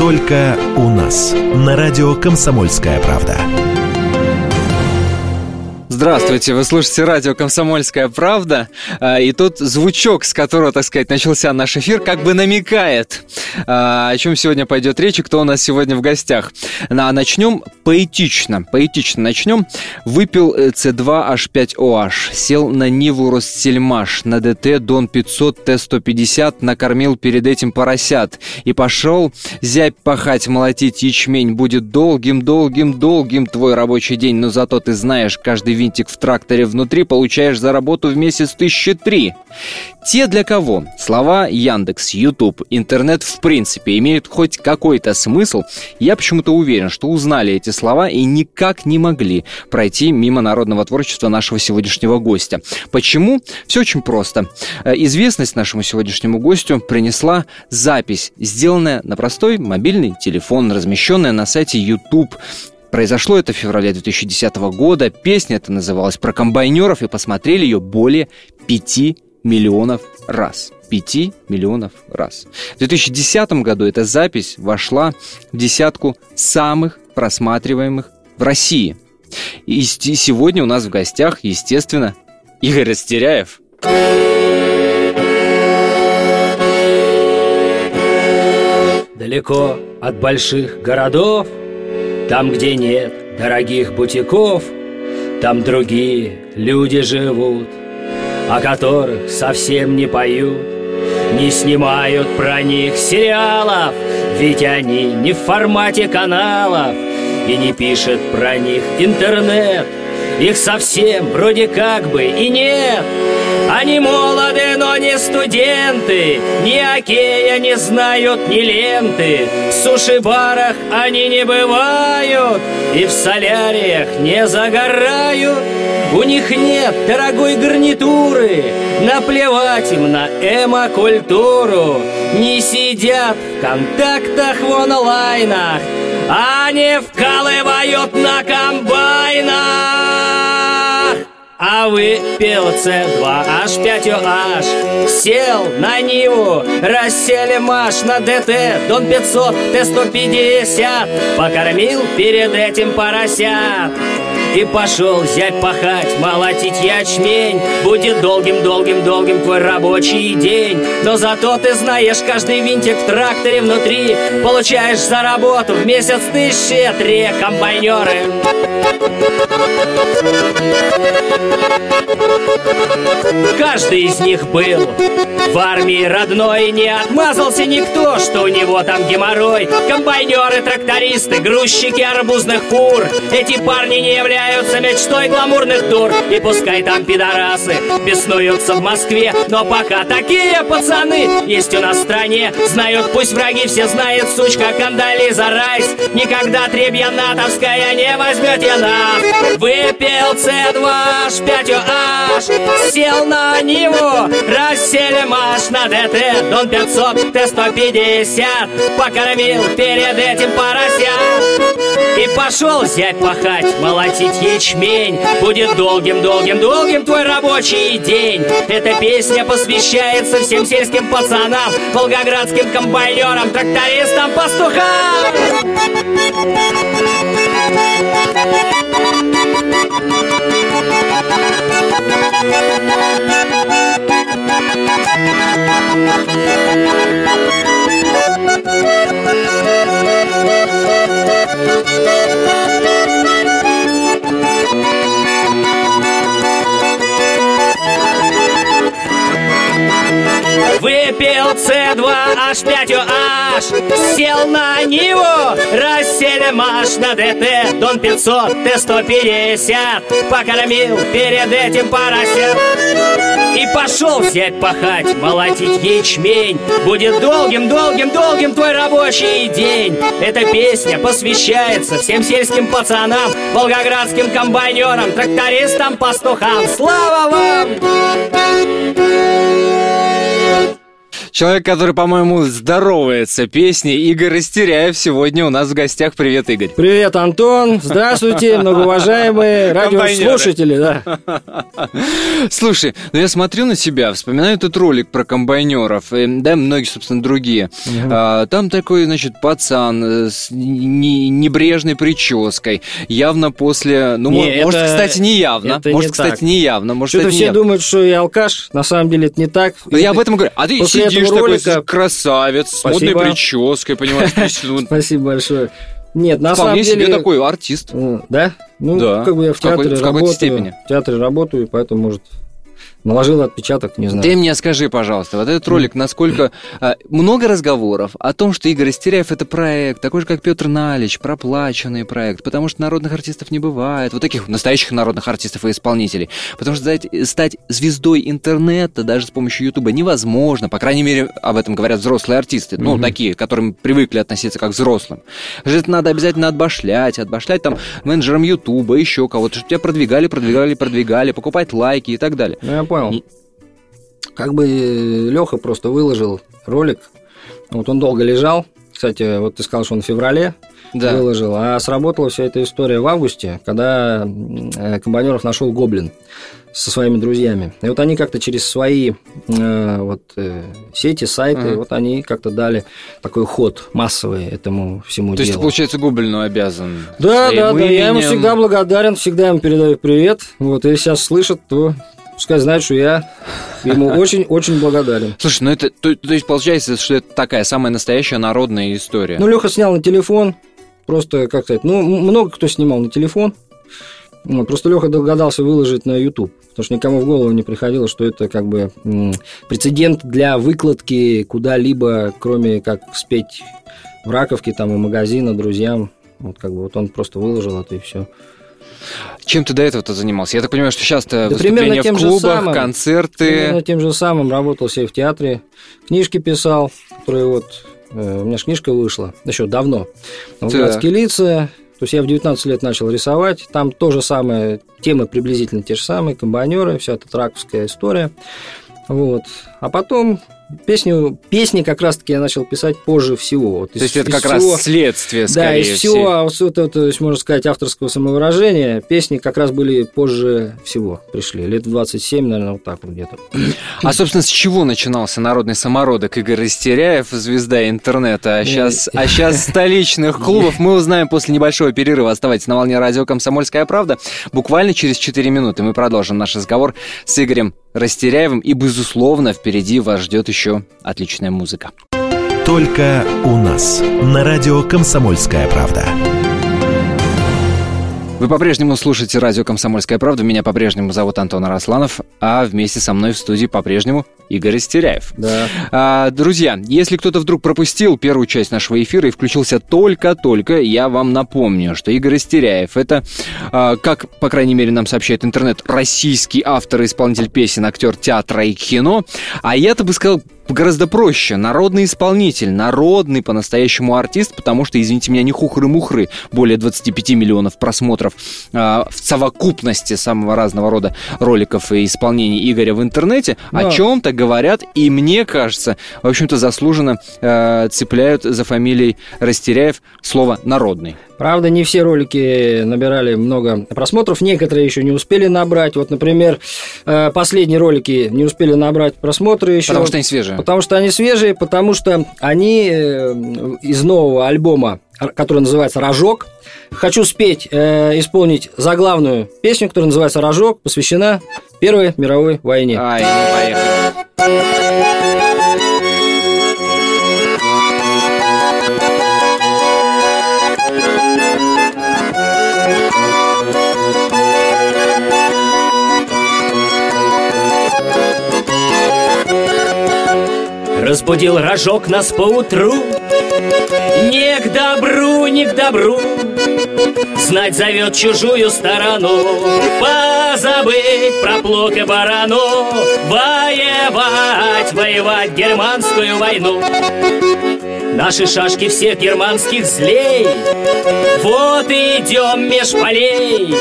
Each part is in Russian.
Только у нас. На радио «Комсомольская правда». Здравствуйте, вы слушаете радио «Комсомольская правда», а, и тут звучок, с которого, так сказать, начался наш эфир, как бы намекает, а, о чем сегодня пойдет речь и кто у нас сегодня в гостях. А начнем поэтично, поэтично начнем. Выпил C2H5OH, сел на Ниву Ростсельмаш, на ДТ Дон 500 Т-150, накормил перед этим поросят и пошел зябь пахать, молотить ячмень. Будет долгим-долгим-долгим твой рабочий день, но зато ты знаешь, каждый винт винтик в тракторе внутри, получаешь за работу в месяц тысячи три. Те, для кого слова Яндекс, YouTube, интернет в принципе имеют хоть какой-то смысл, я почему-то уверен, что узнали эти слова и никак не могли пройти мимо народного творчества нашего сегодняшнего гостя. Почему? Все очень просто. Э, известность нашему сегодняшнему гостю принесла запись, сделанная на простой мобильный телефон, размещенная на сайте YouTube Произошло это в феврале 2010 года. Песня эта называлась «Про комбайнеров», и посмотрели ее более 5 миллионов раз. 5 миллионов раз. В 2010 году эта запись вошла в десятку самых просматриваемых в России. И сегодня у нас в гостях, естественно, Игорь Растеряев. Далеко от больших городов – там, где нет дорогих бутиков, Там другие люди живут, О которых совсем не поют, Не снимают про них сериалов, Ведь они не в формате каналов, И не пишет про них интернет, Их совсем вроде как бы и нет. Они молоды, но не студенты Ни окея не знают, ни ленты. В суши-барах они не бывают И в соляриях не загорают. У них нет дорогой гарнитуры Наплевать им на эмо-культуру. Не сидят в контактах в онлайнах Они вкалывают на комбайнах а выпил С2H5OH Сел на Ниву, рассели Маш на ДТ Дон 500, Т-150 Покормил перед этим поросят и пошел зять пахать, молотить ячмень. Будет долгим-долгим-долгим твой рабочий день. Но зато ты знаешь каждый винтик в тракторе внутри. Получаешь за работу в месяц тысячи три комбайнеры. Каждый из них был в армии родной. Не отмазался никто, что у него там геморрой. Комбайнеры, трактористы, грузчики арбузных фур. Эти парни не являются мечтой гламурных дур. И пускай там пидорасы беснуются в Москве Но пока такие пацаны есть у нас в стране. Знают пусть враги, все знают, сучка Кандализа Райс. Никогда требья натовская не возьмете нас Выпил С2 H5OH Сел на него, рассели маш на ДТ Дон 500, Т-150 Покормил перед этим поросят И пошел зять пахать, молотить ячмень. Будет долгим-долгим-долгим твой рабочий день. Эта песня посвящается всем сельским пацанам Волгоградским комбайнерам, трактористам, пастухам Выпил С2H5OH Сел на него Рассели маш на ДТ. Дон 500, Т-150 Покормил перед этим поросят пошел взять пахать, молотить ячмень. Будет долгим-долгим-долгим твой рабочий день. Эта песня посвящается всем сельским пацанам Волгоградским комбайнерам, трактористам, пастухам. Слава вам! Человек, который, по-моему, здоровается песней. Игорь Растеряев сегодня у нас в гостях. Привет, Игорь. Привет, Антон. Здравствуйте, многоуважаемые радиослушатели. Да. Слушай, ну я смотрю на себя, вспоминаю этот ролик про комбайнеров, и, да, многие, собственно, другие. Угу. А, там такой, значит, пацан э, с небрежной прической, явно после... Ну, не, может, это, кстати, не явно. Может, не кстати, так. не явно. Может, Что-то все явно. думают, что я алкаш. На самом деле это не так. Ну, я об этом говорю. А ты После сидишь такой ролика... красавец, Спасибо. с модной прической, понимаешь? Спасибо большое. Нет, на Вполне самом деле... себе такой артист. Да? Ну, да. как бы я в театре в работаю. степени. В театре работаю, поэтому, может, наложил отпечаток, не знаю. Ты мне скажи, пожалуйста, вот этот ролик, насколько а, много разговоров о том, что Игорь Растеряев это проект, такой же, как Петр Налич, проплаченный проект, потому что народных артистов не бывает, вот таких настоящих народных артистов и исполнителей, потому что стать, звездой интернета даже с помощью Ютуба невозможно, по крайней мере, об этом говорят взрослые артисты, ну, mm-hmm. такие, к которым привыкли относиться как к взрослым. Это надо обязательно отбашлять, отбашлять там менеджерам Ютуба, еще кого-то, чтобы тебя продвигали, продвигали, продвигали, покупать лайки и так далее. Понял. Как бы Леха просто выложил ролик. Вот он долго лежал. Кстати, вот ты сказал, что он в феврале да. выложил. А сработала вся эта история в августе, когда э, Комбайнеров нашел Гоблин со своими друзьями. И вот они как-то через свои э, вот, э, сети, сайты, uh-huh. вот они как-то дали такой ход массовый этому всему То делу. есть, ты, получается, Гоблину обязан Да, да, да, я ему всегда благодарен, всегда ему передаю привет. Вот, и сейчас слышат, то пускай знает, что я ему очень-очень благодарен. Слушай, ну это, то, то есть получается, что это такая самая настоящая народная история. Ну, Леха снял на телефон, просто, как сказать, ну, много кто снимал на телефон, вот, просто Леха догадался выложить на YouTube, потому что никому в голову не приходило, что это как бы прецедент для выкладки куда-либо, кроме как спеть в Раковке там и магазина друзьям. Вот как бы вот он просто выложил это и все. Чем ты до этого-то занимался? Я так понимаю, что сейчас-то да выступления тем в клубах, самым, концерты... Примерно тем же самым. Работал себе в театре, книжки писал, которые вот... Э, у меня же книжка вышла еще давно. «Волгоградские лица», то есть я в 19 лет начал рисовать, там то же самое, темы приблизительно те же самые, комбайнеры, вся эта траковская история. Вот. А потом Песню, песни как раз-таки я начал писать позже всего. Вот из, то есть это как всего, раз следствие, скорее Да, из всего, всего. вот это, то есть, можно сказать, авторского самовыражения, песни как раз были позже всего пришли. Лет 27, наверное, вот так вот где-то. А, собственно, с чего начинался народный самородок Игорь Растеряев, звезда интернета? А сейчас, а сейчас столичных клубов мы узнаем после небольшого перерыва. Оставайтесь на волне радио «Комсомольская правда». Буквально через 4 минуты мы продолжим наш разговор с Игорем Растеряевым. И, безусловно, впереди вас ждет еще отличная музыка. Только у нас. На радио «Комсомольская правда». Вы по-прежнему слушаете радио «Комсомольская правда». Меня по-прежнему зовут Антон Арасланов, а вместе со мной в студии по-прежнему Игорь Истеряев. Да. А, друзья, если кто-то вдруг пропустил первую часть нашего эфира и включился только-только, я вам напомню, что Игорь Истеряев – это, а, как, по крайней мере, нам сообщает интернет, российский автор и исполнитель песен, актер театра и кино. А я-то бы сказал, гораздо проще. Народный исполнитель, народный по-настоящему артист, потому что, извините меня, не хухры-мухры, более 25 миллионов просмотров э, в совокупности самого разного рода роликов и исполнений Игоря в интернете, Но... о чем-то говорят, и мне кажется, в общем-то, заслуженно э, цепляют за фамилией Растеряев слово «народный». Правда, не все ролики набирали много просмотров, некоторые еще не успели набрать. Вот, например, э, последние ролики не успели набрать просмотры еще. Потому что они свежие. Потому что они свежие, потому что они э, из нового альбома, который называется «Рожок», хочу спеть, э, исполнить заглавную песню, которая называется «Рожок», посвящена Первой мировой войне. Ай, ну поехали. Разбудил рожок нас поутру. Не к добру, не к добру. Знать зовет чужую сторону. Позабыть про плуг и барану. Воевать, воевать германскую войну Наши шашки всех германских злей. Вот и идем меж полей.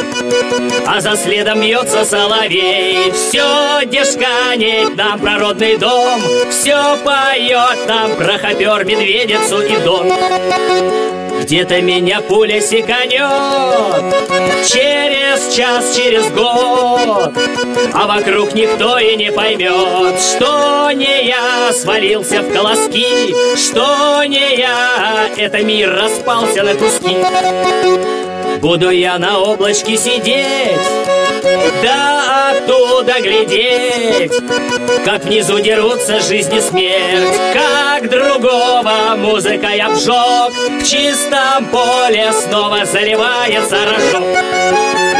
А за следом бьется соловей. Все дешканет нам про родный дом Все поет нам про хопер, медведицу и дон где-то меня пуля секанет. Через час, через год А вокруг никто и не поймет Что не я свалился в колоски Что не я, это мир распался на куски. Буду я на облачке сидеть Да оттуда глядеть Как внизу дерутся жизнь и смерть. Как другого музыка я обжег В чистом поле снова заливается рожок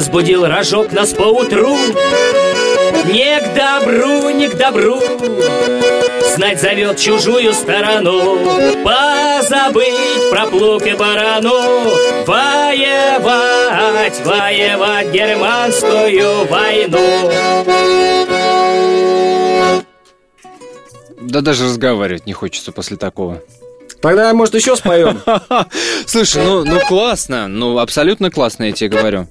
Разбудил рожок нас поутру Не к добру, не к добру Знать зовет чужую сторону Позабыть про плуг и барану Воевать, воевать германскую войну Да даже разговаривать не хочется после такого. Тогда, может, еще споем? Слушай, ну, ну классно, ну абсолютно классно, я тебе говорю.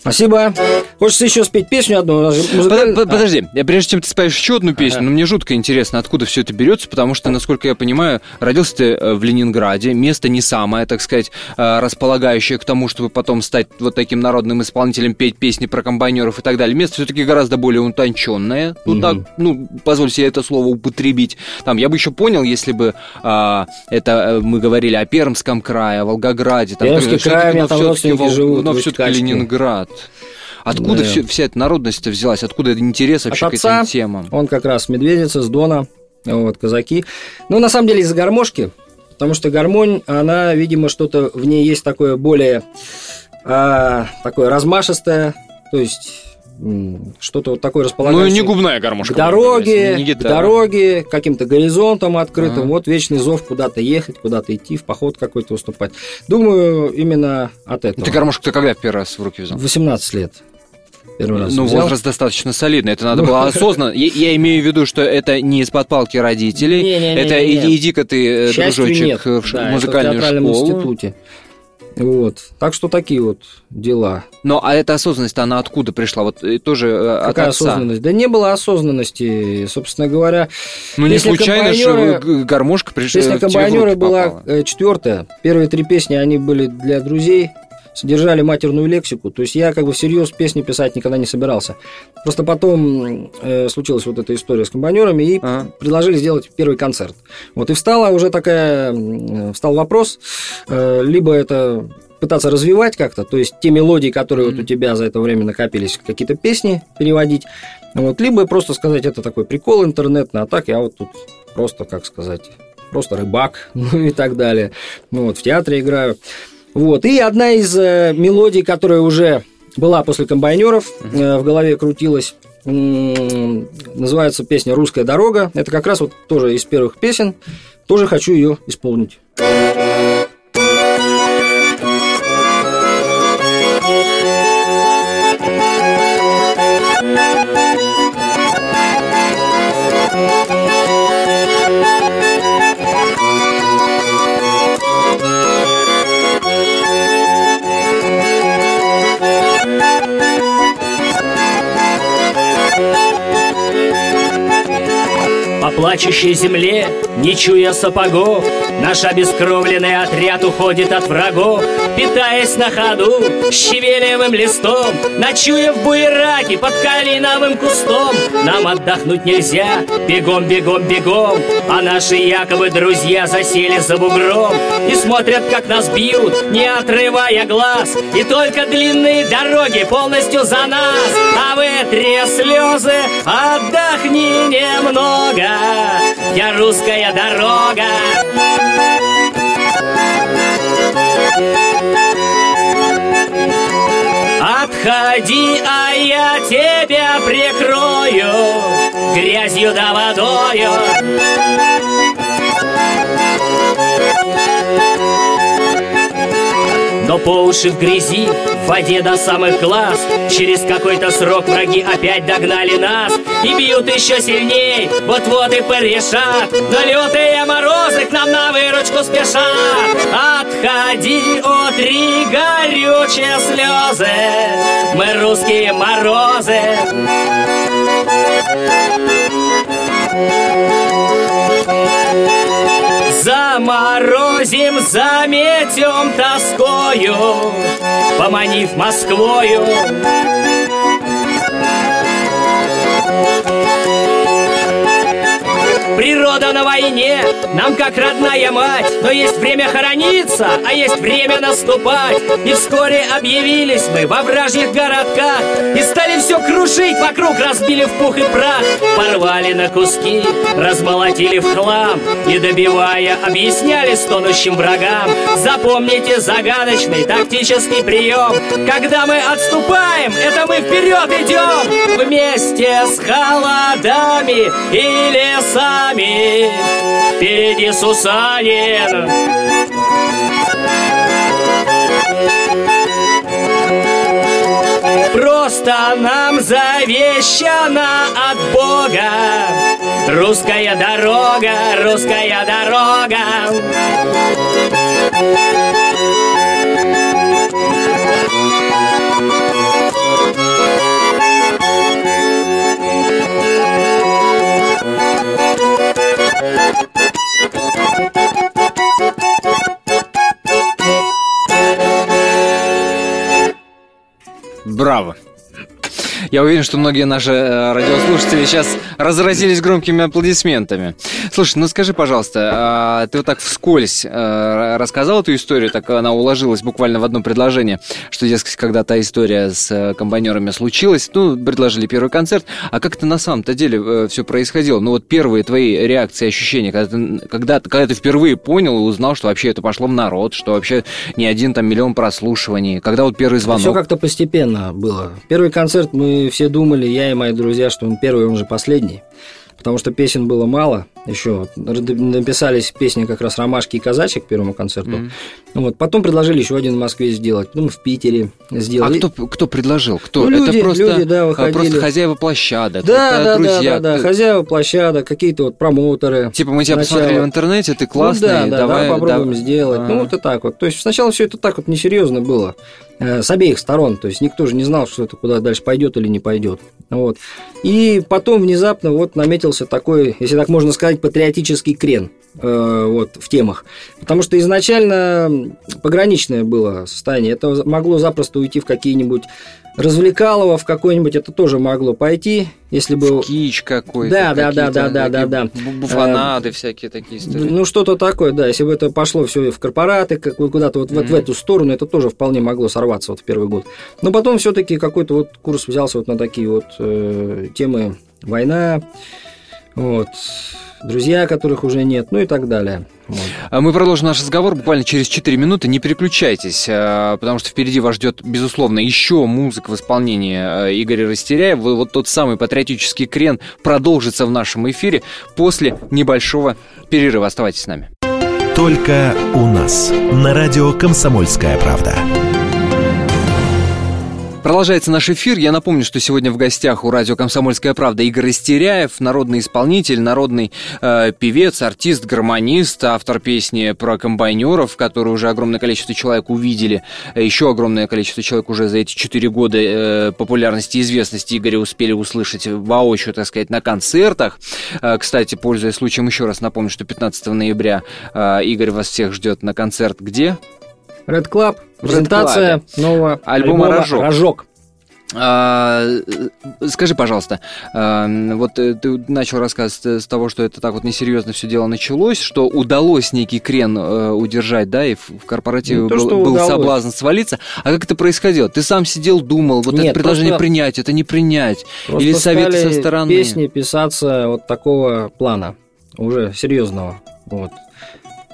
Спасибо. Хочется еще спеть песню одну? Музыкаль... Под, подожди, я прежде чем ты споешь еще одну песню, ага. ну мне жутко интересно, откуда все это берется, потому что, насколько я понимаю, родился ты э, в Ленинграде, место не самое, так сказать, э, располагающее к тому, чтобы потом стать вот таким народным исполнителем, петь песни про комбайнеров и так далее. Место все-таки гораздо более утонченное, ну угу. так, ну, позволь себе это слово употребить. Там, я бы еще понял, если бы а, это э, мы говорили о Пермском крае, о Волгограде. Там, Пермский край, у меня там родственники живут. Но все-таки Ленинград. Откуда да. все, вся эта народность взялась? Откуда интерес вообще От отца, к этим темам? Он как раз медведица с Дона, вот, казаки. Ну, на самом деле, из-за гармошки, потому что гармонь, она, видимо, что-то в ней есть такое более а, такое размашистое, то есть что-то вот такое располагающее. Ну, не губная гармошка. К дороге, не, к дороге, каким-то горизонтом открытым. Ага. Вот вечный зов куда-то ехать, куда-то идти, в поход какой-то выступать. Думаю, именно от этого. Ты гармошку ты когда первый раз в руки взял? 18 лет. Первый раз ну, взял. возраст достаточно солидный. Это надо было осознанно. Я, я имею в виду, что это не из-под палки родителей. Не, не, не, это иди-ка ты, дружочек, в да, музыкальную школу. институте. Вот. Так что такие вот дела. Но а эта осознанность, она откуда пришла? Вот э, тоже э, от Какая отца? осознанность? Да не было осознанности, собственно говоря. Ну не случайно же гармошка пришла. Песня «Комбайнеры» была э, четвертая. Первые три песни, они были для друзей, содержали матерную лексику. То есть я как бы всерьез песни писать никогда не собирался. Просто потом э, случилась вот эта история с комбайнерами и ага. предложили сделать первый концерт. Вот и встала уже такая, встал вопрос, э, либо это пытаться развивать как-то, то есть те мелодии, которые mm-hmm. вот у тебя за это время накопились, какие-то песни переводить, вот, либо просто сказать, это такой прикол интернетный, а так я вот тут просто, как сказать, просто рыбак, ну и так далее. Ну вот, в театре играю. Вот. И одна из э, мелодий, которая уже была после комбайнеров, э, в голове крутилась, э, называется песня «Русская дорога». Это как раз вот тоже из первых песен. Тоже хочу ее исполнить. Плачущей земле, не чуя сапогов, Наш обескровленный отряд уходит от врагов, Питаясь на ходу щавелевым листом, Ночуя в буераке под калиновым кустом. Нам отдохнуть нельзя, бегом, бегом, бегом, А наши якобы друзья засели за бугром И смотрят, как нас бьют, не отрывая глаз, И только длинные дороги полностью за нас, А вытри слезы, отдохни немного, Я русская дорога. Подходи, а я тебя прикрою Грязью да водою. Но по уши в грязи, в воде до самых глаз Через какой-то срок враги опять догнали нас и бьют еще сильней, вот-вот и порешат. Но лютые морозы к нам на выручку спешат. Отходи, отри горючие слезы, мы русские морозы. Заморозим, заметем тоскою, Поманив Москвою. Природа на войне, нам как родная мать. Но есть время хорониться, а есть время наступать. И вскоре объявились мы во вражьих городках. И стали все крушить вокруг, разбили в пух и прах. Порвали на куски, размолотили в хлам. И добивая, объясняли стонущим врагам Запомните загадочный тактический прием. Когда мы отступаем, это мы вперед идем. Вместе с холодами и лесами. Впереди Сусанин. Просто нам завещана от Бога Русская дорога, русская дорога Браво! Я уверен, что многие наши э, радиослушатели сейчас разразились громкими аплодисментами. Слушай, ну скажи, пожалуйста, а ты вот так вскользь э, рассказал эту историю, так она уложилась буквально в одно предложение, что, дескать, когда та история с э, комбайнерами случилась, ну, предложили первый концерт, а как это на самом-то деле все происходило? Ну, вот первые твои реакции, ощущения, когда ты, когда, когда ты впервые понял и узнал, что вообще это пошло в народ, что вообще не один там миллион прослушиваний, когда вот первый звонок? Все как-то постепенно было. Первый концерт мы все думали, я и мои друзья, что он первый, он же последний. Потому что песен было мало. Еще написались песни как раз «Ромашки» и «Казачек» к первому концерту. Mm-hmm. Вот. Потом предложили еще один в Москве сделать, потом в Питере сделали. А кто, кто предложил? Кто? Ну, люди, это просто, люди, да, выходили. просто хозяева площадок, да, да, друзья. Да, да, да, хозяева площадок, какие-то вот промоутеры. Типа мы тебя сначала. посмотрели в интернете, ты классный, ну, да, да, давай, давай попробуем да. сделать. А-а-а. Ну вот и так вот. То есть сначала все это так вот несерьезно было. Э, с обеих сторон. То есть никто же не знал, что это куда дальше пойдет или не пойдет. Вот. И потом внезапно вот наметился такой, если так можно сказать, патриотический крен э, вот, в темах. Потому что изначально пограничное было состояние. Это могло запросто уйти в какие-нибудь развлекалово в какой-нибудь это тоже могло пойти, если бы... Кич какой-то. Да, да, да, да, да, да, да. Буфанады а, всякие такие истории. Ну, что-то такое, да. Если бы это пошло все в корпораты, куда-то вот, mm-hmm. вот в эту сторону, это тоже вполне могло сорваться вот в первый год. Но потом все-таки какой-то вот курс взялся вот на такие вот э, темы война, вот, друзья, которых уже нет, ну и так далее. Вот. Мы продолжим наш разговор буквально через 4 минуты. Не переключайтесь, а, потому что впереди вас ждет, безусловно, еще музыка в исполнении а, Игоря Растеряева. Вот тот самый патриотический крен продолжится в нашем эфире после небольшого перерыва. Оставайтесь с нами. Только у нас на радио «Комсомольская правда». Продолжается наш эфир. Я напомню, что сегодня в гостях у радио «Комсомольская правда» Игорь Истеряев, народный исполнитель, народный э, певец, артист, гармонист, автор песни про комбайнеров, которые уже огромное количество человек увидели. Еще огромное количество человек уже за эти четыре года э, популярности и известности Игоря успели услышать воочию, так сказать, на концертах. Э, кстати, пользуясь случаем, еще раз напомню, что 15 ноября э, Игорь вас всех ждет на концерт где? Red Club, презентация нового альбома, альбома «Рожок». «Рожок». А, скажи, пожалуйста, а, вот ты начал рассказ с того, что это так вот несерьезно все дело началось, что удалось некий крен э, удержать, да, и в корпоративе ну, то, был, был соблазн свалиться. А как это происходило? Ты сам сидел, думал, вот Нет, это предложение принять, это не принять, или советы со стороны? Песни писаться вот такого плана, уже серьезного, вот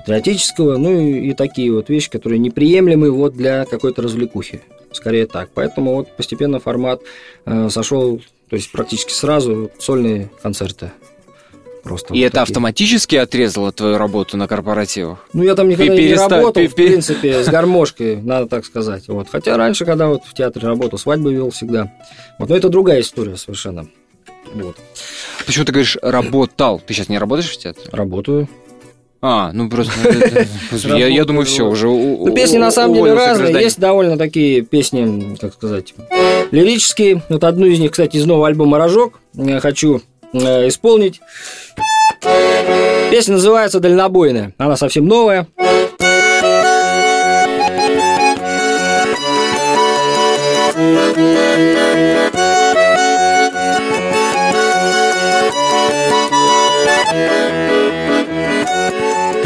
патриотического, ну и, и такие вот вещи, которые неприемлемы вот для какой-то развлекухи. Скорее так. Поэтому вот постепенно формат э, сошел, то есть практически сразу сольные концерты. просто. И вот это такие. автоматически отрезало твою работу на корпоративах? Ну, я там никогда Переста- не работал, пе- в пе- принципе, с гармошкой, надо так сказать. Вот. Хотя раньше, когда вот в театре работал, свадьбы вел всегда. Вот. Но это другая история совершенно. Вот. Почему ты говоришь работал? Ты сейчас не работаешь в театре? Работаю. А, ну просто... Я я думаю, все, уже Ну, песни на самом деле разные. Есть довольно такие песни, как сказать, лирические. Вот одну из них, кстати, из нового альбома «Рожок» я хочу э, исполнить. Песня называется «Дальнобойная». Она совсем новая.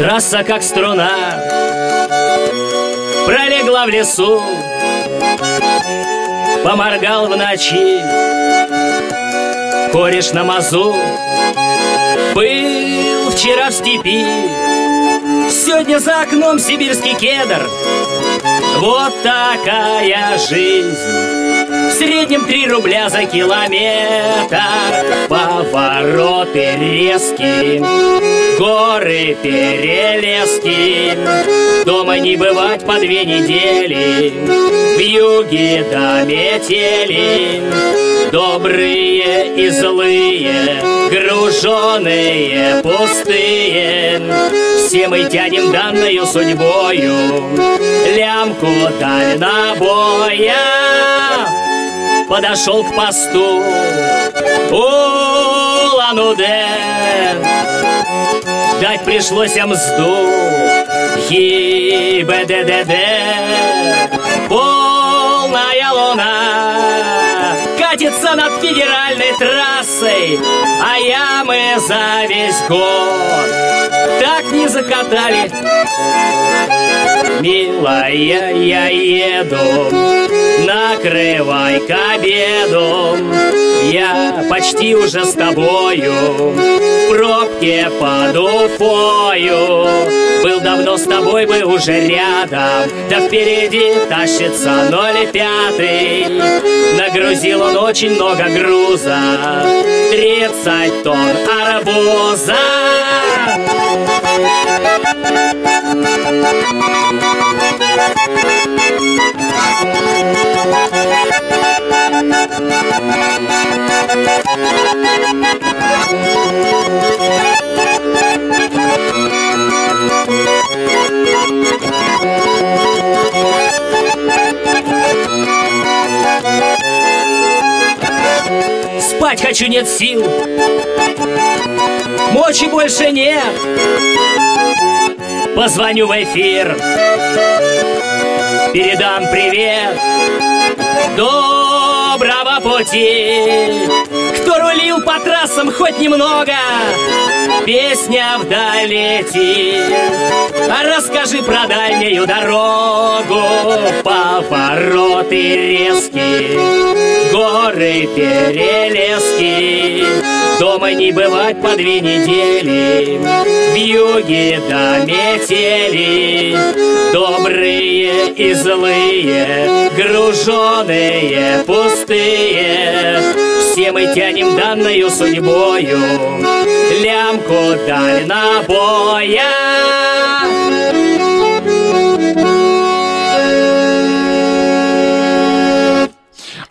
Трасса как струна Пролегла в лесу Поморгал в ночи. Кореш на мазу Был вчера в степи. Сегодня за окном сибирский кедр. Вот такая жизнь. В среднем три рубля за километр. Повороты резкие Горы, перелески. Дома не бывать по две недели. В юге до метели. Добрые и злые Груженые, пустые. Все мы тянем данную судьбою. Лямку дальнобоя Подошел к посту. Улан-Удэ Дать пришлось мзду. ЕБДДД Полная луна Катится над федеральной трассой А ямы за весь год Так не закатали Милая, я еду Накрывай к обеду. Я почти уже с тобою В пробке под Уфою. Был давно с тобой бы уже рядом Да впереди тащится ноль пятый. Нагрузил он очень много груза Тридцать тонн арбуза Спать хочу, нет сил. Мочи больше нет. Позвоню в эфир. Передам привет Доброго пути Кто рулил по трассам хоть немного Песня вдаль летит А расскажи про дальнюю дорогу Повороты резкие Горы, перелески. Дома не бывать по две недели. В юге до метели Добрые и злые Груженые, пустые. Все мы тянем данную судьбою. Лямку дальнобоя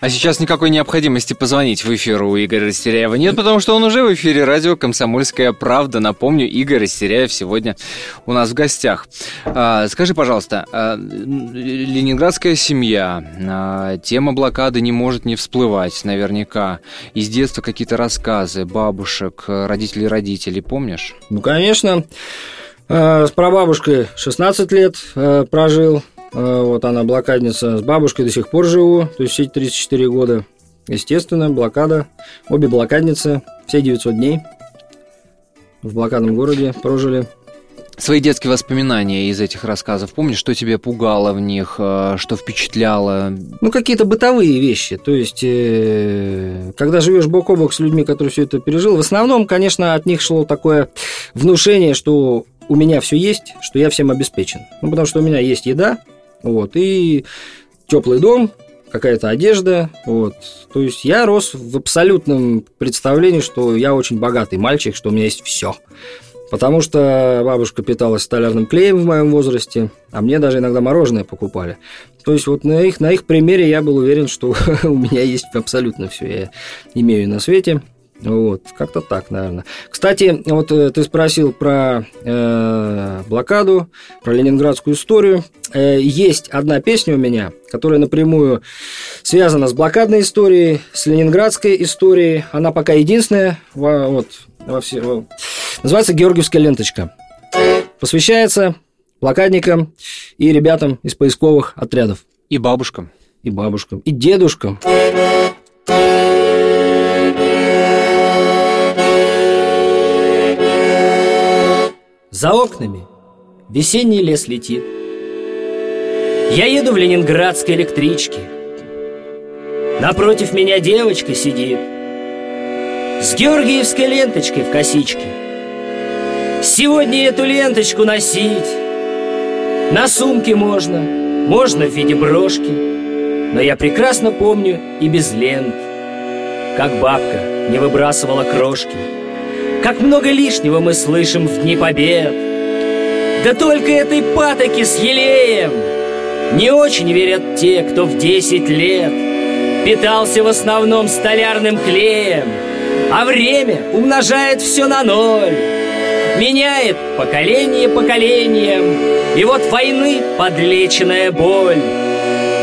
А сейчас никакой необходимости позвонить в эфир у Игоря Растеряева нет, потому что он уже в эфире радио «Комсомольская правда». Напомню, Игорь Растеряев сегодня у нас в гостях. А, скажи, пожалуйста, а, ленинградская семья, а, тема блокады не может не всплывать наверняка. Из детства какие-то рассказы бабушек, родителей родителей, помнишь? Ну, конечно. С прабабушкой 16 лет прожил. Э, Вот она блокадница. С бабушкой до сих пор живу, то есть все эти 34 года. Естественно, блокада. Обе блокадницы. Все 900 дней в блокадном городе прожили. Свои детские воспоминания из этих рассказов. Помнишь, что тебя пугало в них, э, что впечатляло? Ну, какие-то бытовые вещи. То есть, э, когда живешь бок о бок с людьми, которые все это пережил, в основном, конечно, от них шло такое внушение, что у меня все есть, что я всем обеспечен. Ну, потому что у меня есть еда, вот, и теплый дом, какая-то одежда. Вот. То есть я рос в абсолютном представлении, что я очень богатый мальчик, что у меня есть все. Потому что бабушка питалась столярным клеем в моем возрасте, а мне даже иногда мороженое покупали. То есть вот на их, на их примере я был уверен, что у меня есть абсолютно все, я имею на свете. Вот, как-то так, наверное. Кстати, вот э, ты спросил про э, блокаду, про ленинградскую историю. Э, есть одна песня у меня, которая напрямую связана с блокадной историей, с ленинградской историей. Она пока единственная, во, вот, во все, во, называется «Георгиевская ленточка». Посвящается блокадникам и ребятам из поисковых отрядов. И бабушкам. И бабушкам. И дедушкам. За окнами. Весенний лес летит. Я еду в ленинградской электричке. Напротив меня девочка сидит. С георгиевской ленточкой в косичке. Сегодня эту ленточку носить. На сумке можно, можно в виде брошки. Но я прекрасно помню и без лент. Как бабка не выбрасывала крошки как много лишнего мы слышим в дни побед. Да только этой патоки с елеем Не очень верят те, кто в десять лет Питался в основном столярным клеем А время умножает все на ноль Меняет поколение поколением И вот войны подлеченная боль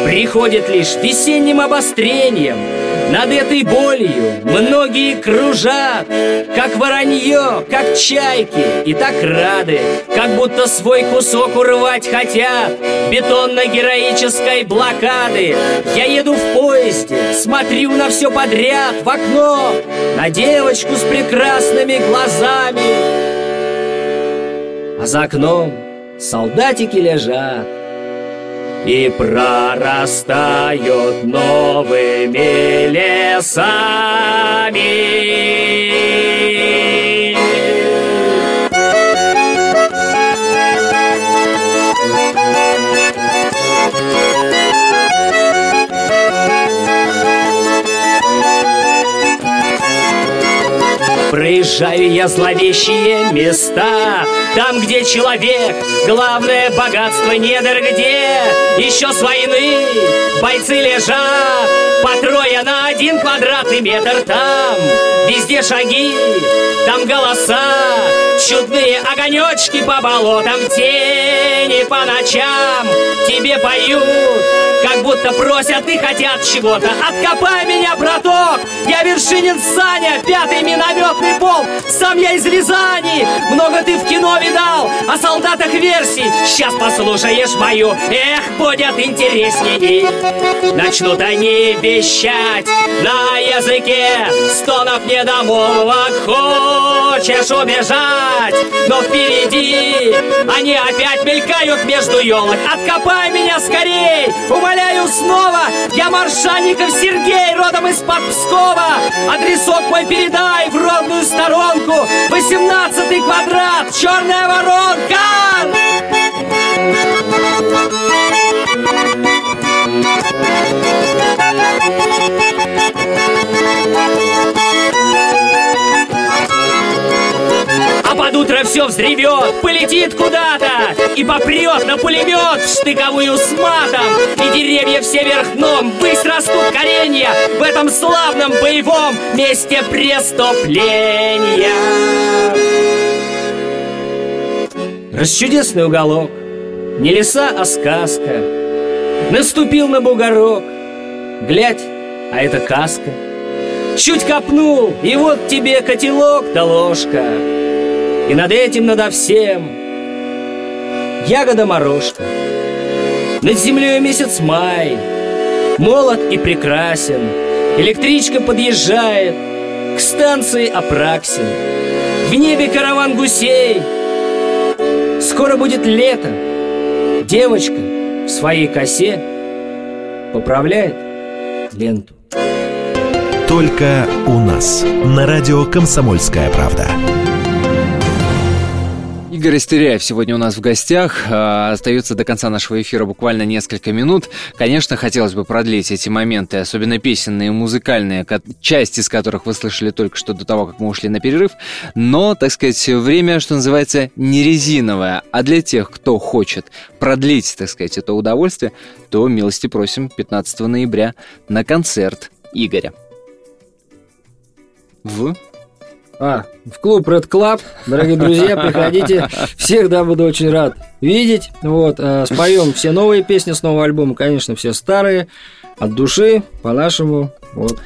Приходит лишь весенним обострением над этой болью многие кружат Как воронье, как чайки И так рады, как будто свой кусок урвать хотят. Бетонно-героической блокады. Я еду в поезде, смотрю на все подряд В окно, на девочку с прекрасными глазами. А за окном солдатики лежат и прорастают новыми лесами. Проезжаю я зловещие места Там, где человек, главное богатство недр где Еще с войны бойцы лежат По трое на один квадратный метр. Там везде шаги, там голоса Чудные огонечки по болотам Тени по ночам. Тебе поют Как будто просят и хотят чего-то. Откопай меня, браток! Я Вершинин Саня, пятый минометный полк Сам я из Рязани Много ты в кино видал О солдатах версий. Сейчас послушаешь мою. Эх, будет интереснее Начнут они вещать На языке стонов недомолвок. Хочешь убежать Но впереди Они опять мелькают между елок. Откопай меня скорей Умоляю снова. Я Маршанников Сергей Родом из-под Пскова Адресок мой передай в ровную сторонку. 18 квадрат, черная воронка! А под утро все взревет, полетит куда-то И попрет на пулемет в штыковую с матом. И деревья все вверх дном быстро растут коренья В этом славном боевом месте преступления. Расчудесный уголок Не леса, а сказка. Наступил на бугорок Глядь, а это каска. Чуть копнул, и вот тебе котелок да ложка И над этим, надо всем Ягода-морожка Над землей месяц май Молод и прекрасен. Электричка подъезжает К станции Апраксин. В небе караван гусей. Скоро будет лето. Девочка в своей косе Поправляет ленту. Только у нас. На радио «Комсомольская правда». Игорь Истеряев сегодня у нас в гостях. А, остается до конца нашего эфира буквально несколько минут. Конечно, хотелось бы продлить эти моменты, особенно песенные, музыкальные, часть из которых вы слышали только что до того, как мы ушли на перерыв. Но, так сказать, время, что называется, не резиновое. А для тех, кто хочет продлить, так сказать, это удовольствие, то милости просим 15 ноября на концерт Игоря. В а, в клуб Red Club. Дорогие друзья, приходите. Всех, да, буду очень рад видеть. Вот, э, споем все новые песни с нового альбома, конечно, все старые. От души, по-нашему. Вот.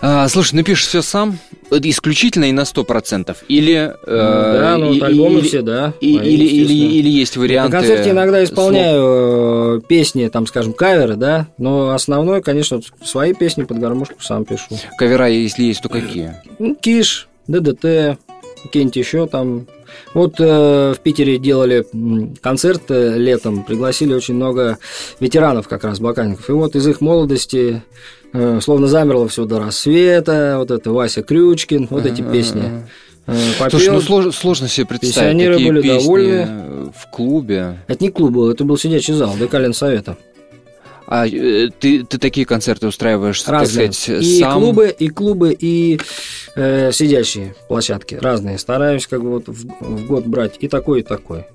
А, слушай, напишешь все сам? Исключительно и на сто процентов? Или... Ну, да, ну, вот альбомы или, все, да. И, или, или, или есть варианты... На концерте иногда исполняю слов. Э, песни, там, скажем, каверы, да, но основное, конечно, свои песни под гармошку сам пишу. Кавера, если есть, то какие? Ну, Киш, ДДТ, какие-нибудь еще там. Вот э, в Питере делали концерт э, летом, пригласили очень много ветеранов как раз, блокадников. И вот из их молодости э, словно замерло все до рассвета, вот это Вася Крючкин, вот эти песни. Э, попел. Слушай, ну сложно, сложно себе представить, Пенсионеры такие были песни довольны. в клубе. Это не клуб был, это был сидячий зал, ДК Совета. А э, ты, ты такие концерты устраиваешь, Разные. так сказать, и сам? клубы, и клубы, и э, сидящие площадки разные. Стараюсь как бы вот в, в год брать и такой, и такой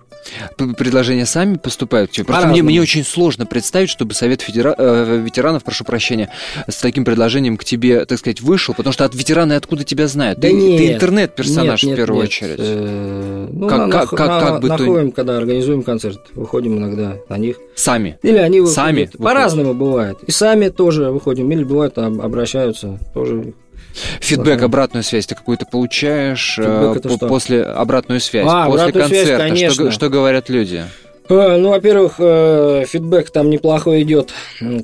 предложения сами поступают к тебе? Просто мне, мне очень сложно представить, чтобы Совет федера... э, ветеранов, прошу прощения, с таким предложением к тебе, так сказать, вышел, потому что от ветераны откуда тебя знают? Да ты, нет, ты интернет-персонаж нет, в первую нет. очередь. Э, ну, как, на, как, как, на, как бы находим, то... когда организуем концерт, выходим иногда на них. Сами? Или они выходят. Сами? По-разному бывает. И сами тоже выходим, или бывает обращаются, тоже Фидбэк, ага. обратную связь ты какую-то получаешь э, по- после обратную связь, а, после обратную концерта. Связь, конечно. Что, что говорят люди? Э, ну, во-первых, э, фидбэк там неплохой идет,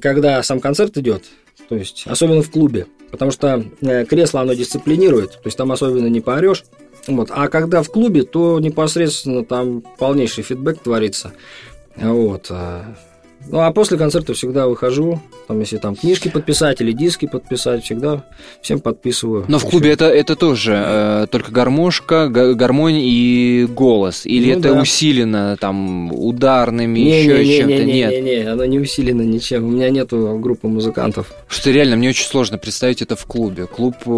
когда сам концерт идет, то есть особенно в клубе, потому что кресло оно дисциплинирует, то есть там особенно не поорешь. Вот. А когда в клубе, то непосредственно там полнейший фидбэк творится. Вот. Ну, а после концерта всегда выхожу, там, если там книжки подписать или диски подписать, всегда всем подписываю. Но в клубе это, это тоже э, только гармошка, гармонь и голос? Или ну, это да. усилено там ударными, не, еще не, чем-то? Не, не, нет. Не, не, оно не усилено ничем. У меня нету группы музыкантов. Что реально, мне очень сложно представить это в клубе. Клуб э,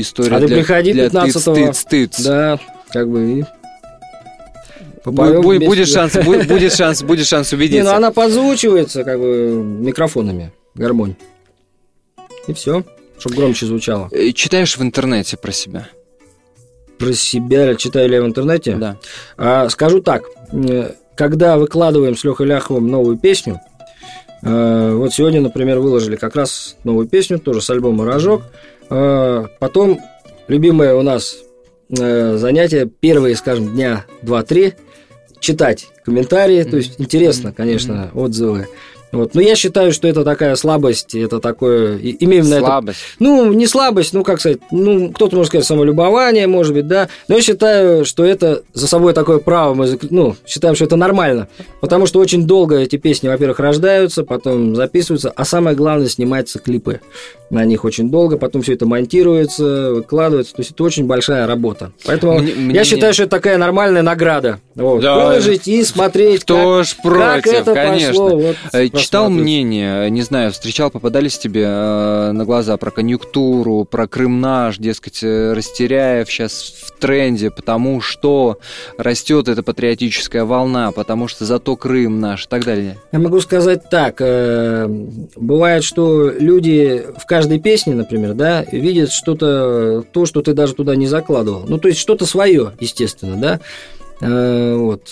история а для, ты приходи для 15 тыц-тыц-тыц. Да, как бы и Попоем будет, будет шанс, будет, будет шанс, будет шанс убедиться. Не, ну она подзвучивается как бы микрофонами, гармонь. И все, чтобы громче звучало. Э, читаешь в интернете про себя? Про себя читаю ли я в интернете? Да. А, скажу так, э, когда выкладываем с Лехой Ляховым новую песню, э, вот сегодня, например, выложили как раз новую песню, тоже с альбома «Рожок», потом любимое у нас занятие, первые, скажем, дня 2-3 – читать комментарии, то есть интересно, конечно, отзывы. Вот. Но я считаю, что это такая слабость, это такое... Именно слабость? Это, ну, не слабость, ну, как сказать, ну, кто-то может сказать самолюбование, может быть, да, но я считаю, что это за собой такое право, мы, ну, считаем, что это нормально, потому что очень долго эти песни, во-первых, рождаются, потом записываются, а самое главное, снимаются клипы на них очень долго, потом все это монтируется, выкладывается, то есть это очень большая работа. Поэтому мне, я мне... считаю, что это такая нормальная награда. Вот. Да. Выложить и смотреть, Кто как, ж против, как это конечно. пошло. Вот, э, Читал мнение, не знаю, встречал, попадались тебе э, на глаза про конъюнктуру, про Крым наш, дескать, э, Растеряев сейчас в тренде, потому что растет эта патриотическая волна, потому что зато Крым наш и так далее. Я могу сказать так, э, бывает, что люди в каждой песне, например, да, видят что-то, то, что ты даже туда не закладывал. Ну, то есть что-то свое, естественно, да. Э, вот.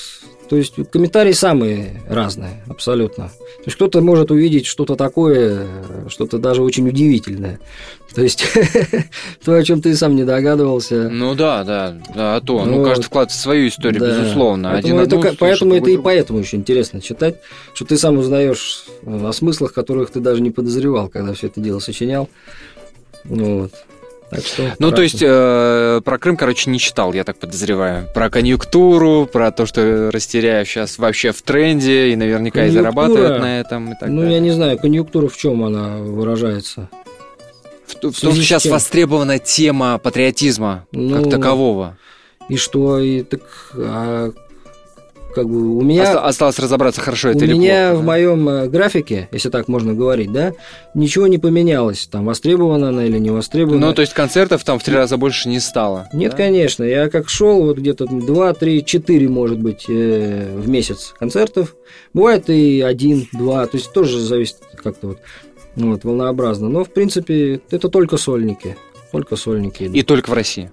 То есть комментарии самые разные, абсолютно. То есть кто-то может увидеть что-то такое, что-то даже очень удивительное. То есть то, о чем ты сам не догадывался. Ну да, да, да, а то. Ну, каждый вкладывает в свою историю, да. безусловно. Поэтому, Один это, поэтому это и поэтому еще интересно читать, что ты сам узнаешь о смыслах, которых ты даже не подозревал, когда все это дело сочинял. Ну вот. Так что ну, то есть, э, про Крым, короче, не читал, я так подозреваю. Про конъюнктуру, про то, что Растеряев сейчас вообще в тренде и наверняка и зарабатывает на этом. И так ну, далее. я не знаю, конъюнктура в чем она выражается? В, в, в том, что сейчас чем? востребована тема патриотизма ну, как такового. И что? И так, а как бы у меня... Осталось разобраться, хорошо это у меня плохо, в моем э, графике, если так можно говорить, да, ничего не поменялось. Там востребовано она или не востребовано. Ну, то есть концертов там в три раза больше не стало? Нет, да? конечно. Я как шел, вот где-то 2, 3, 4, может быть, э, в месяц концертов. Бывает и один, два. То есть тоже зависит как-то вот, вот волнообразно. Но, в принципе, это только сольники. Только сольники. И только в России?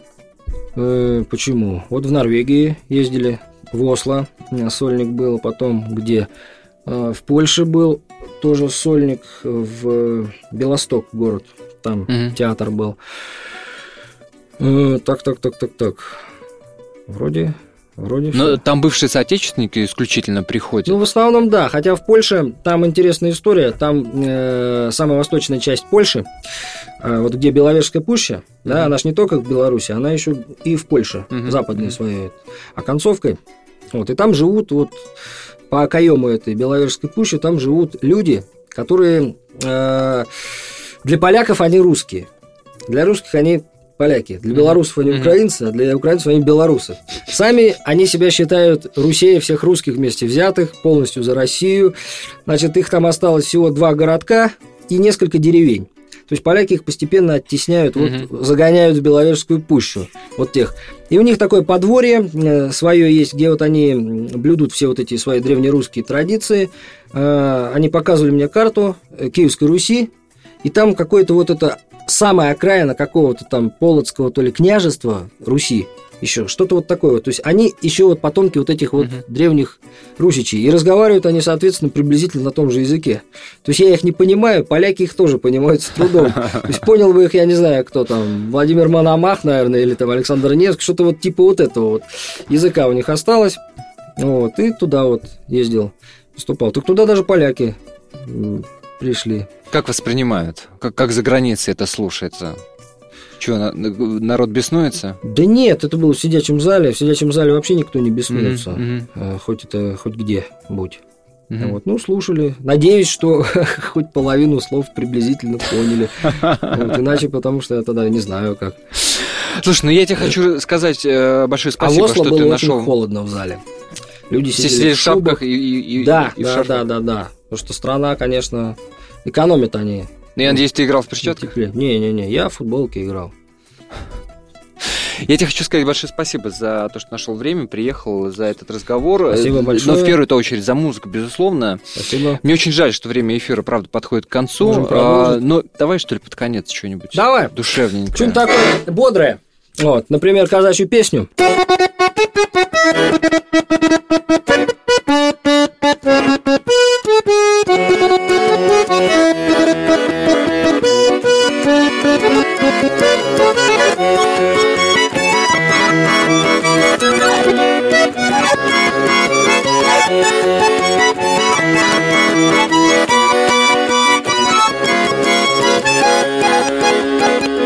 Э, почему? Вот в Норвегии ездили, в Осло сольник был, потом где? Э, в Польше был тоже сольник, в Белосток город, там угу. театр был. Э, так, так, так, так, так. Вроде Вроде Но все. там бывшие соотечественники исключительно приходят. Ну, в основном, да. Хотя в Польше там интересная история. Там э, самая восточная часть Польши, э, вот где Беловежская пуща, mm-hmm. да, она же не только в Беларуси, она еще и в Польше, mm-hmm. западной mm-hmm. своей. А концовкой. Вот, и там живут вот по окоему этой Беловежской пущи, там живут люди, которые э, для поляков они русские. Для русских они поляки. Для белорусов они украинцы, а для украинцев они белорусы. Сами они себя считают Русея всех русских вместе взятых, полностью за Россию. Значит, их там осталось всего два городка и несколько деревень. То есть поляки их постепенно оттесняют, вот, загоняют в Беловежскую пущу, вот тех. И у них такое подворье э, свое есть, где вот они блюдут все вот эти свои древнерусские традиции. Э, они показывали мне карту э, Киевской Руси, и там какое-то вот это самая окраина какого-то там Полоцкого то ли княжества Руси, еще что-то вот такое. То есть они еще вот потомки вот этих вот uh-huh. древних русичей. И разговаривают они, соответственно, приблизительно на том же языке. То есть я их не понимаю, поляки их тоже понимают с трудом. То есть понял бы их, я не знаю, кто там, Владимир Мономах, наверное, или там Александр Невск, что-то вот типа вот этого вот языка у них осталось. Вот, и туда вот ездил, поступал. Так туда даже поляки пришли. Как воспринимают? Как, как за границей это слушается? Что, народ беснуется? Да нет, это было в сидячем зале. В сидячем зале вообще никто не беснуется. Mm-hmm. Хоть это хоть где-будь. Mm-hmm. Вот, ну, слушали. Надеюсь, что хоть половину слов приблизительно поняли. Вот, иначе, потому что я тогда не знаю как. Слушай, ну я тебе хочу сказать э, большое а спасибо, а что было ты нашел. Очень холодно в зале. Люди Все сидели в шапках и, и, и, да, и да, да, да, да. Потому что страна, конечно, Экономят они. Ну, я надеюсь, ты играл в перчатках? Не-не-не, я в футболке играл. Я тебе хочу сказать большое спасибо за то, что нашел время, приехал за этот разговор. Спасибо большое. Но в первую очередь за музыку, безусловно. Спасибо. Мне очень жаль, что время эфира, правда, подходит к концу. А, но давай, что ли, под конец что-нибудь. Давай. Душевненькое. Что-нибудь такое бодрое. Вот, например, казачью песню.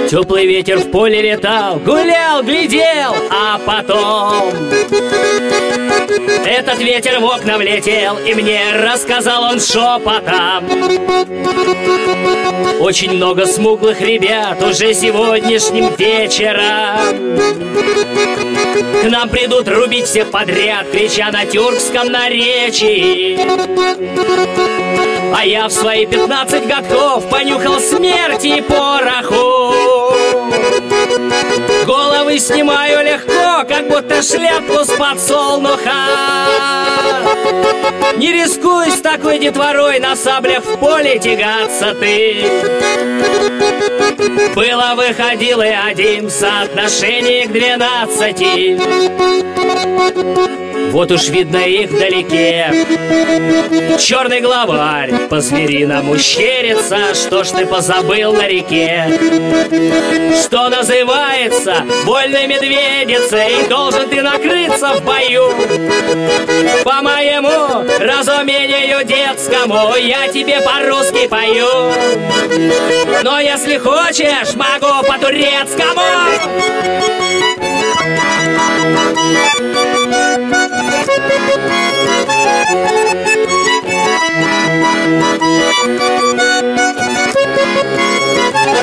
Теплый ветер в поле летал, гулял, глядел, а потом Этот ветер в окна влетел, и мне рассказал он шепотом. Очень много смуглых ребят уже сегодняшним вечером. К нам придут рубить всех подряд, крича на тюркском наречии А я в свои пятнадцать годков понюхал смерти пороху. Головы снимаю легко, как будто шляпку с подсолнуха. Не рискуй с такой детворой на саблях в поле тягаться ты. Было выходил и один в соотношении к двенадцати вот уж видно их вдалеке. Черный главарь по-звериному щерится Что ж ты позабыл на реке? Что называется вольной И должен ты накрыться в бою. По моему разумению детскому Я тебе по-русски пою. Но если хочешь, могу по-турецкому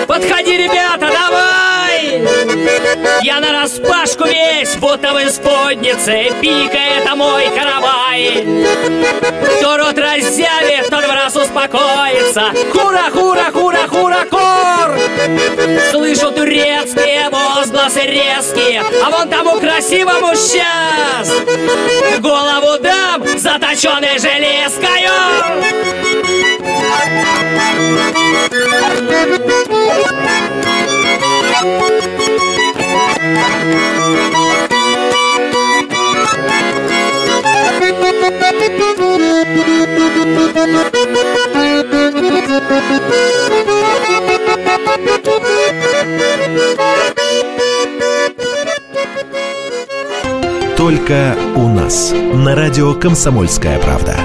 Подходи, ребята, давай! Я на нараспашку весь, будто в исподнице Пикает мой каравай Кто рот разъявит, тот в раз успокоится. Хура, хура, хура, хура, кор! Слышу турецкие возгласы резкие А вон тому красивому сейчас Голову дам, заточенной железкою Только у нас на радио «Комсомольская правда».